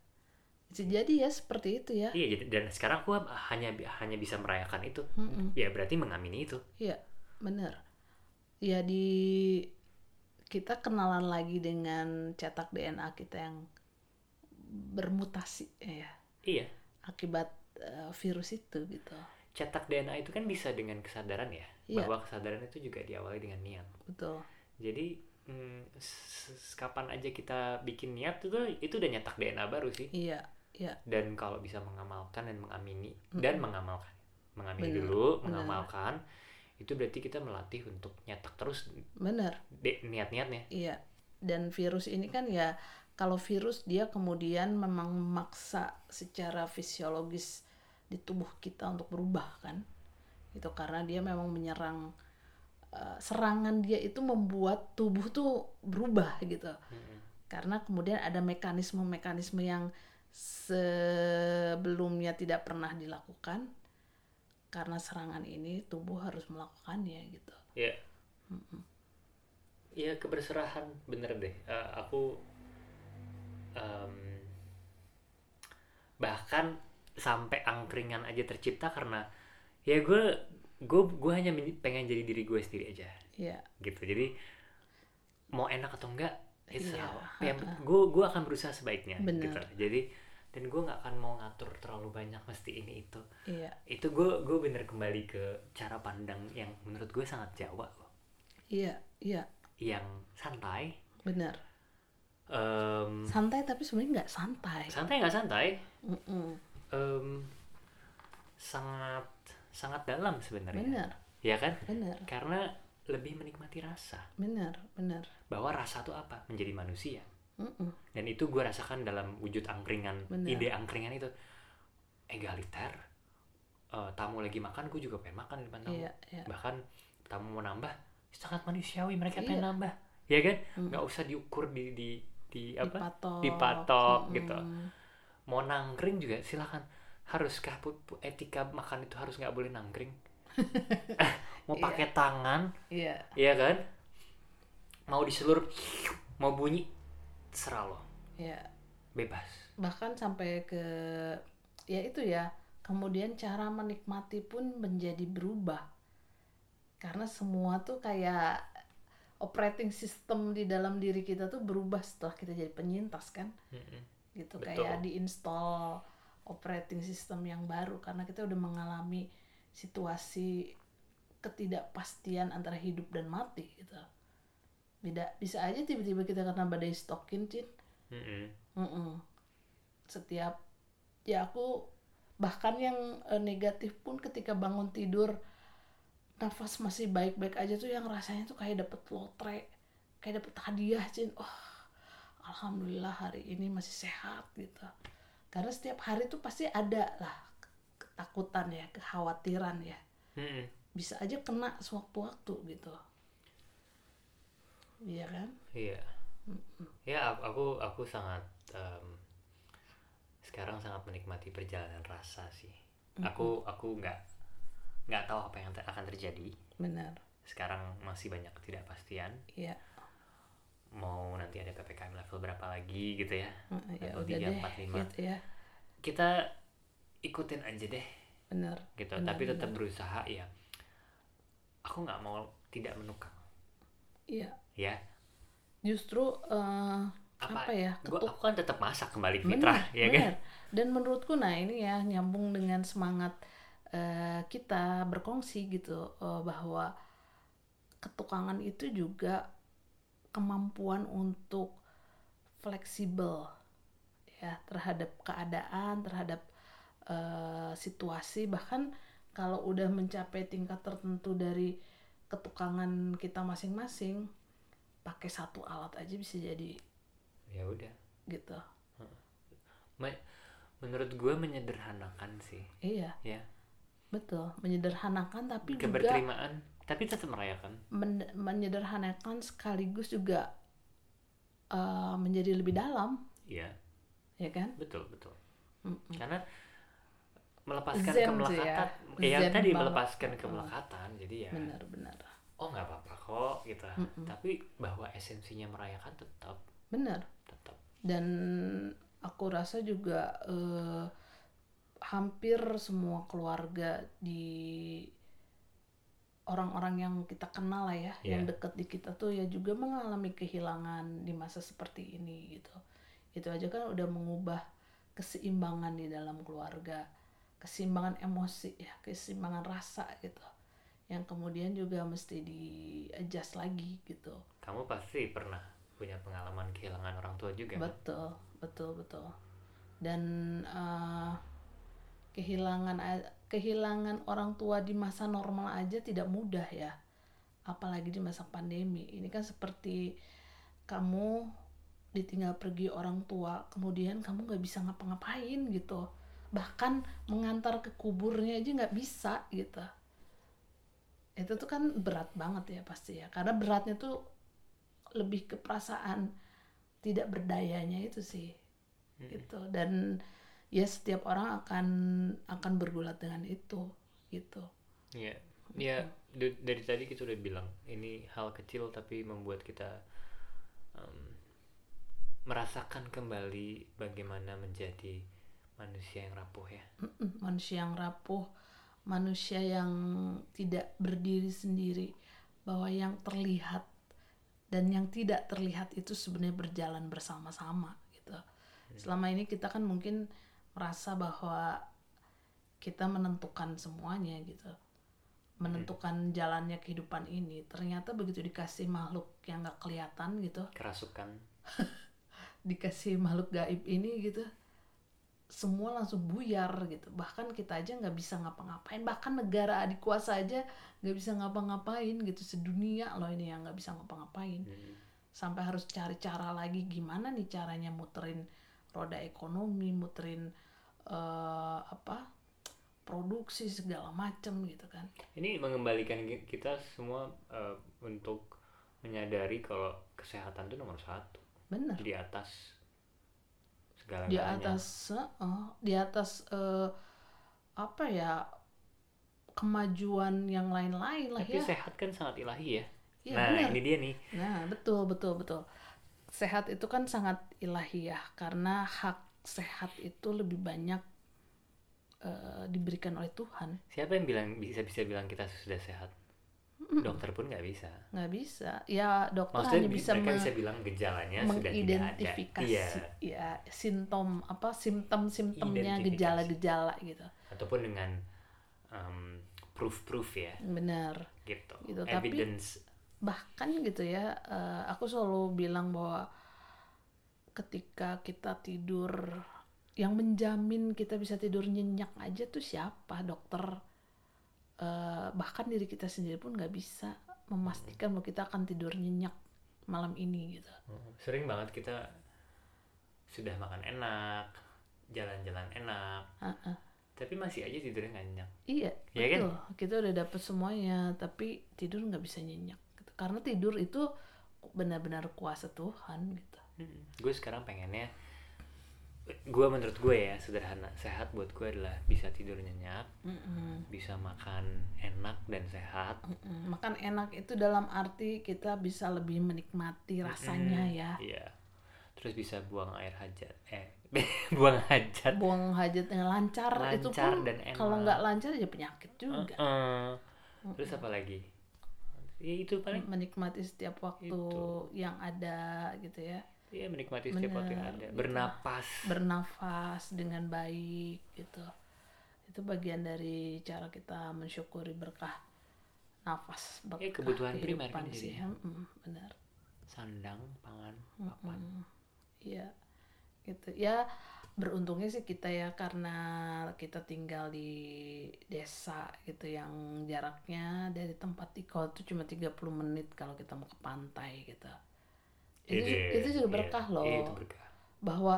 Jadi ya seperti itu ya. Iya, dan sekarang aku hanya hanya bisa merayakan itu. Mm-mm. Ya berarti mengamini itu. Iya, benar. Ya di kita kenalan lagi dengan cetak DNA kita yang bermutasi ya Iya, akibat eh, virus itu gitu. cetak DNA itu kan bisa dengan kesadaran ya, Iya. bahwa kesadaran itu juga diawali dengan niat. Betul. Jadi mm, s- kapan aja kita bikin niat itu itu udah nyetak DNA baru sih. Iya, iya, Dan kalau bisa mengamalkan dan mengamini dan mengamalkan, mengamini Benar, dulu, mengamalkan, itu berarti kita melatih untuk nyetak terus benar. de- niat-niatnya. Iya. Dan virus ini kan ya kalau virus dia kemudian memang memaksa secara fisiologis di tubuh kita untuk berubah kan. Itu karena dia memang menyerang eh, serangan dia itu membuat tubuh tuh berubah gitu. Karena kemudian ada mekanisme-mekanisme yang sebelumnya tidak pernah dilakukan. Karena serangan ini tubuh harus melakukannya gitu. Ya. Ya keberserahan bener deh. Eh, aku em, bahkan sampai angkringan aja tercipta karena ya gue gue gue hanya pengen jadi diri gue sendiri aja Iya, gitu. Jadi mau enak atau enggak itu Iya, ya gue gue akan berusaha sebaiknya Bener. gitu. Jadi dan gue nggak akan mau ngatur terlalu banyak mesti ini itu. Iya, itu gue gue bener kembali ke cara pandang yang menurut gue sangat Jawa loh. Iya, iya, yang santai. Benar. em, santai tapi sebenarnya nggak santai. Santai nggak santai? Mm-mm. em, sangat sangat dalam sebenarnya. Benar ya kan? Benar karena lebih menikmati rasa. Benar benar bahwa rasa itu apa? Menjadi manusia Mm-mm. dan itu gue rasakan dalam wujud angkringan Benar. ide angkringan itu. Egaliter Eh, tamu lagi makan gue juga pengen makan di depan tamu. Iya iya. Bahkan tamu mau nambah sangat manusiawi mereka Iya. pengen nambah. Ya kan? Mm. nggak usah diukur di di di apa? Dipatok. Dipatok gitu. mau nangkring juga silakan. Haruskah etika makan itu harus nggak boleh nangkring? Mau Iya. pakai tangan? Iya. Ya kan? Mau di seluruh mau bunyi serah lo. Iya bebas. Bahkan sampai ke ya itu ya kemudian cara menikmati pun menjadi berubah. Karena semua tuh kayak operating system di dalam diri kita tuh berubah setelah kita jadi penyintas kan? Mm-mm. gitu Betul. kayak diinstal operating system yang baru. Karena kita udah mengalami situasi ketidakpastian antara hidup dan mati gitu beda bisa aja tiba-tiba kita kena badai stokin cin Mm-mm. Mm-mm. setiap ya aku bahkan yang eh, negatif pun ketika bangun tidur nafas masih baik-baik aja tuh yang rasanya tuh kayak dapet lotre kayak dapet hadiah cin oh alhamdulillah hari ini masih sehat gitu karena setiap hari tuh pasti ada lah ketakutan ya kekhawatiran ya Mm-mm. bisa aja kena sewaktu-waktu gitu iya kan Iya. Ya aku- aku aku sangat em, sekarang sangat menikmati perjalanan rasa sih. Aku aku nggak nggak tahu apa yang ter- akan terjadi. benar Sekarang masih banyak ketidakpastian. iya Mau nanti ada ppkm level berapa lagi gitu ya? Mm, ya Level udah 3, deh 4, 5. gitu ya Kita ikutin aja deh benar gitu. Benar, Tapi tetap berusaha ya. Aku nggak mau tidak menukang iya ya. justru eh, apa, ya Gua, ketuk aku kan tetap masak kembali fitrah ya kan? benar. dan menurutku nah ini ya nyambung dengan semangat eh, kita berkongsi gitu eh, bahwa ketukangan itu juga kemampuan untuk fleksibel ya terhadap keadaan terhadap eh, situasi bahkan kalau udah mencapai tingkat tertentu dari ketukangan kita masing-masing pakai satu alat aja bisa jadi ya udah. gitu. Me- menurut gue menyederhanakan sih. Iya. Ya. Betul menyederhanakan tapi juga keberterimaan tapi tetap merayakan. Men- menyederhanakan sekaligus juga eh, menjadi lebih dalam. Iya. Ya kan? Betul betul. Mm-mm. karena melepaskan Zen tuh kemelekatan ya. ya, Zen tadi banget. melepaskan Mm. kemelekatan jadi ya benar-benar oh nggak apa-apa kok gitu Mm-mm. tapi bahwa esensinya merayakan tetap benar tetap dan aku rasa juga eh, hampir semua keluarga di orang-orang yang kita kenal lah ya, yang Iya. dekat di kita tuh ya juga mengalami kehilangan di masa seperti ini gitu. Itu aja kan udah mengubah keseimbangan di dalam keluarga, keseimbangan emosi ya, keseimbangan rasa gitu. Yang kemudian juga mesti di adjust lagi gitu. kamu pasti pernah punya pengalaman kehilangan orang tua juga kan? Betul, betul, betul. Dan eh, kehilangan kehilangan orang tua di masa normal aja tidak mudah ya. Apalagi di masa pandemi. Ini kan seperti kamu ditinggal pergi orang tua, kemudian kamu nggak bisa ngapa-ngapain gitu. Bahkan mengantar ke kuburnya aja nggak bisa gitu. Itu tuh kan berat banget ya pasti ya. Karena beratnya tuh lebih ke perasaan tidak berdayanya itu sih Mm-mm. gitu dan ya setiap orang akan akan bergulat dengan itu gitu Iya, ya d- dari tadi kita udah bilang ini hal kecil tapi membuat kita em, merasakan kembali bagaimana menjadi manusia yang rapuh ya. Mm-mm, manusia yang rapuh manusia yang tidak berdiri sendiri bahwa yang terlihat dan yang tidak terlihat itu sebenarnya berjalan bersama-sama gitu. Selama ini kita kan mungkin merasa bahwa kita menentukan semuanya gitu. Menentukan jalannya kehidupan ini ternyata begitu dikasih makhluk yang nggak kelihatan gitu. Kerasukan. dikasih makhluk gaib ini gitu semua langsung buyar gitu. Bahkan kita aja nggak bisa ngapa-ngapain. Bahkan negara adik kuasa aja nggak bisa ngapa-ngapain gitu. Sedunia loh ini yang nggak bisa ngapa-ngapain. Hmm. sampai harus cari cara lagi gimana nih caranya muterin roda ekonomi muterin eh, apa produksi segala macem gitu kan. Ini mengembalikan ki- kita semua eh, untuk menyadari kalau kesehatan itu nomor satu. Bener. Di atas segala di atas eh, di atas eh, apa ya kemajuan yang lain-lain lah Tapi ya sehat kan sangat ilahi ya. Iya, nah benar. ini dia nih. nah betul betul betul sehat itu kan sangat ilahiyah karena hak sehat itu lebih banyak eh, diberikan oleh Tuhan Siapa yang bilang bisa bisa bilang kita sudah sehat? Dokter pun nggak bisa. nggak bisa ya dokter Maksudnya hanya bi- bisa mereka me- bisa bilang gejalanya sudah tidak ada. mengidentifikasi Iya. ya simptom apa simptom-simptomnya Identifikasi. gejala-gejala gitu Ataupun dengan um, proof-proof ya, benar gitu. Gitu, tapi- Evidence. bahkan gitu ya eh, aku selalu bilang bahwa ketika kita tidur yang menjamin kita bisa tidur nyenyak aja tuh siapa dokter Eh, bahkan diri kita sendiri pun nggak bisa memastikan bahwa kita akan tidur nyenyak malam ini gitu Hmm, Sering banget kita sudah makan enak, jalan-jalan enak, Ah-ah. tapi masih aja tidurnya nggak nyenyak. Iya, kan? betul. Kita udah dapet semuanya, tapi tidur nggak bisa nyenyak. Gitu. Karena tidur itu benar-benar kuasa Tuhan gitu. Hmm, Gue sekarang pengennya, gue menurut gue ya sederhana, sehat buat gue adalah bisa tidur nyenyak, Mm-mm. bisa makan enak dan sehat. Mm-mm. Makan enak itu dalam arti kita bisa lebih menikmati rasanya Hmm, ya. Iya. Terus bisa buang air hajat, eh buang hajat. Buang hajat dengan lancar, itu Lancar pun dan enak. kalau nggak lancar ya penyakit juga. Terus apa lagi? Ya itu paling. Menikmati setiap waktu Itu. yang ada gitu ya. Iya menikmati setiap waktu yang ada. gitu. Bernapas. Bernafas dengan baik gitu. Itu bagian dari cara kita mensyukuri berkah nafas berkah Ya, kebutuhan primer kan sih. jadinya. Mm-mm, benar. Sandang, pangan, papan. Mm, Iya, gitu. Ya beruntungnya sih kita ya karena kita tinggal di desa gitu yang jaraknya dari tempat di kota itu cuma 30 menit kalau kita mau ke pantai gitu. Itu, Iya, itu juga iya, berkah loh. iya, itu berkah. Bahwa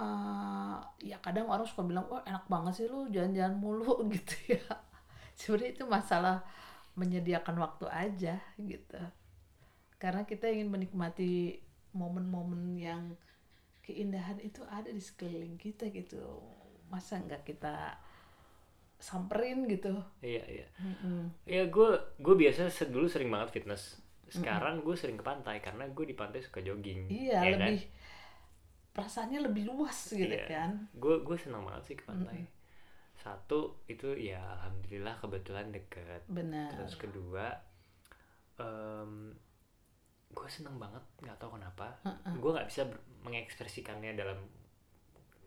eh ya kadang orang suka bilang wah enak banget sih lu jalan-jalan mulu gitu ya. Sebenarnya itu masalah menyediakan waktu aja gitu. Karena kita ingin menikmati momen-momen yang keindahan itu ada di sekeliling kita gitu. Masa nggak kita samperin gitu? Iya iya. Mm-mm. ya gue gue biasa dulu sering banget fitness sekarang gue sering ke pantai karena gue di pantai suka jogging iya ya kan? lebih perasaannya lebih luas gitu Iya. kan? Gue gue senang banget sih ke pantai. Satu itu ya alhamdulillah kebetulan deket. Benar. Terus kedua em gue seneng banget nggak tahu kenapa gue nggak bisa mengekspresikannya dalam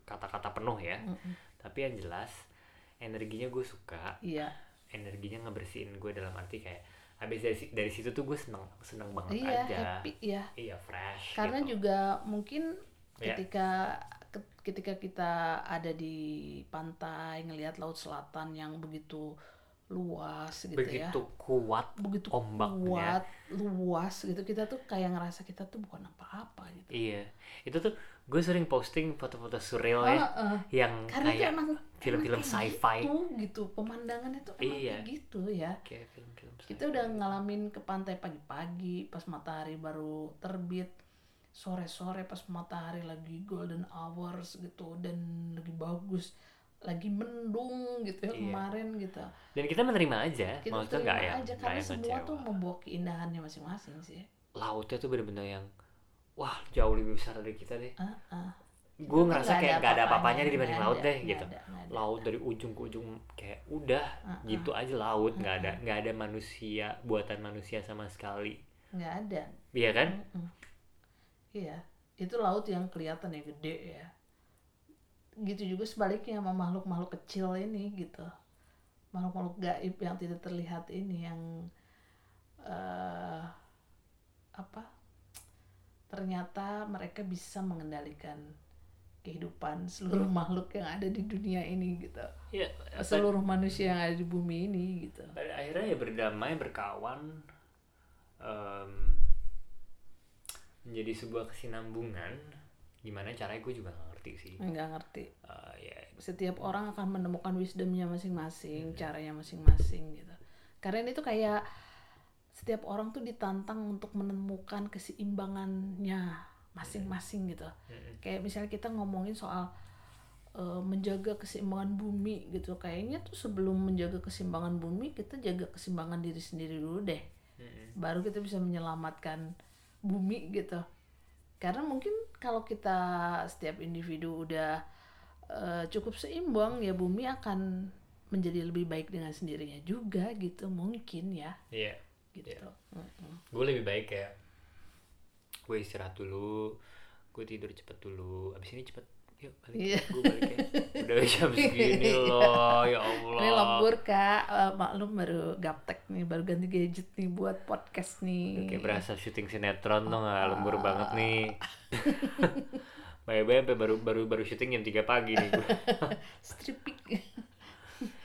kata-kata penuh ya. Mm-mm. tapi yang jelas energinya gue suka. Iya. Energinya ngebersihin gue dalam arti kayak habis dari dari situ tuh gue seneng seneng banget iya aja happy ya iya fresh karena gitu. juga mungkin Ya. ketika ke- ketika kita ada di pantai ngelihat laut selatan yang begitu luas gitu ya. Begitu kuat begitu ombaknya. kuat luas gitu. Kita tuh kayak ngerasa kita tuh bukan apa-apa gitu. Iya. Itu tuh gue sering posting foto-foto surreal ya Heeh. yang kayak emang film-film sci-fi. gitu, gitu. Pemandangannya tuh emang Iya. kayak gitu ya. Kayak film-film kita udah ngalamin ke pantai pagi-pagi pas matahari baru terbit. Sore-sore pas matahari lagi golden hours gitu dan lagi bagus lagi mendung gitu ya Iya. kemarin gitu dan kita menerima aja kita maksudnya terima nggak ya aja karena yang semua tuh membawa keindahannya masing-masing sih lautnya tuh bener-bener yang wah jauh lebih besar dari kita deh ah ah. gue ngerasa kayak nggak ada apa-apanya apa-apanya, dibanding laut ada, deh gitu ada, ada. laut dari ujung ke ujung kayak udah Uh-uh. gitu aja laut nggak ada nggak ada manusia buatan manusia sama sekali nggak ada iya kan Mm-mm. Iya, itu laut yang kelihatan ya gede ya. Gitu juga sebaliknya sama makhluk-makhluk kecil ini gitu. Makhluk-makhluk gaib yang tidak terlihat ini yang eh apa? Ternyata mereka bisa mengendalikan kehidupan seluruh makhluk yang ada di dunia ini gitu. ya Seluruh manusia yang ada di bumi ini gitu. pada akhirnya ya berdamai berkawan em, menjadi sebuah kesinambungan gimana caranya gue juga nggak ngerti sih Nggak ngerti. Eh, ya setiap orang akan menemukan wisdomnya masing-masing, caranya masing-masing gitu. Karena ini tuh kayak setiap orang tuh ditantang untuk menemukan keseimbangannya masing-masing gitu. Mm-mm. Kayak misalnya kita ngomongin soal eh, menjaga keseimbangan bumi gitu. Kayaknya tuh sebelum menjaga keseimbangan bumi, kita jaga keseimbangan diri sendiri dulu deh. Mm-mm. Baru kita bisa menyelamatkan bumi gitu. Karena mungkin kalau kita setiap individu udah eh, cukup seimbang ya bumi akan menjadi lebih baik dengan sendirinya juga gitu mungkin ya iya gitu. Mm-mm. gue lebih baik kayak gue istirahat dulu gue tidur cepet dulu abis ini cepet yuk balik Iya. gue balik ya udah jam segini loh ya Allah Ini lembur kak, Eh, maklum baru gaptek nih, baru ganti gadget nih buat podcast nih. kayak berasa syuting sinetron tuh nggak lembur banget nih Bye-bye sampai baru baru baru syuting jam 3 pagi nih gue. Stripping,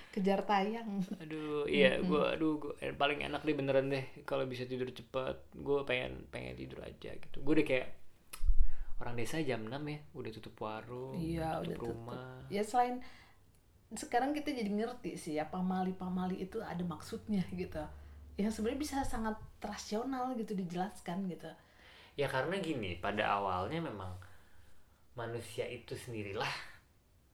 kejar tayang. Aduh, iya gue aduh gue paling enak deh beneran deh kalau bisa tidur cepat. Gue pengen pengen tidur aja gitu. Gue udah kayak orang desa jam 6 ya, udah tutup warung, Iya, tutup udah tutup. rumah. Ya selain sekarang kita jadi ngerti sih ya pamali-pamali itu ada maksudnya gitu. Yang sebenarnya bisa sangat rasional gitu dijelaskan gitu. Ya karena gini, pada awalnya memang manusia itu sendirilah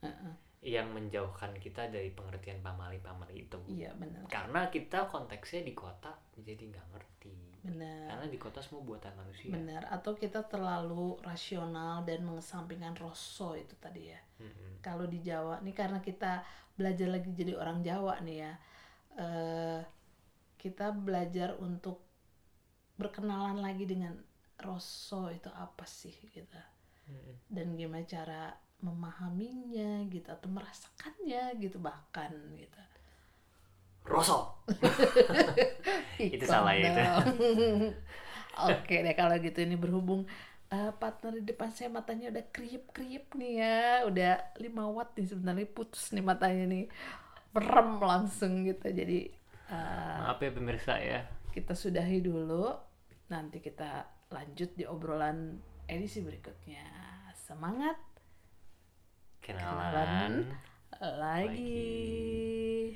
Heeh. yang menjauhkan kita dari pengertian pamali-pamali itu. Iya benar, Karena kita konteksnya di kota jadi nggak ngerti. Benar. Karena di kota semua buatan manusia. Benar, atau kita terlalu rasional dan mengesampingkan rosso itu tadi ya. Mm-mm. Kalau di Jawa nih karena kita belajar lagi jadi orang Jawa nih ya. eh kita belajar untuk berkenalan lagi dengan rosso itu apa sih gitu. Mm-mm. Dan gimana cara memahaminya gitu atau merasakannya gitu bahkan gitu. Rosol. Itu salah ya, itu. Oke deh kalau gitu ini berhubung eh, partner di depan saya matanya udah kriip-kriip nih ya, udah 5 watt nih sebenarnya putus nih matanya nih. Merem langsung gitu. Jadi eh, Maaf ya pemirsa ya. kita sudahi dulu. Nanti kita lanjut di obrolan edisi berikutnya. Semangat kenalan lagi.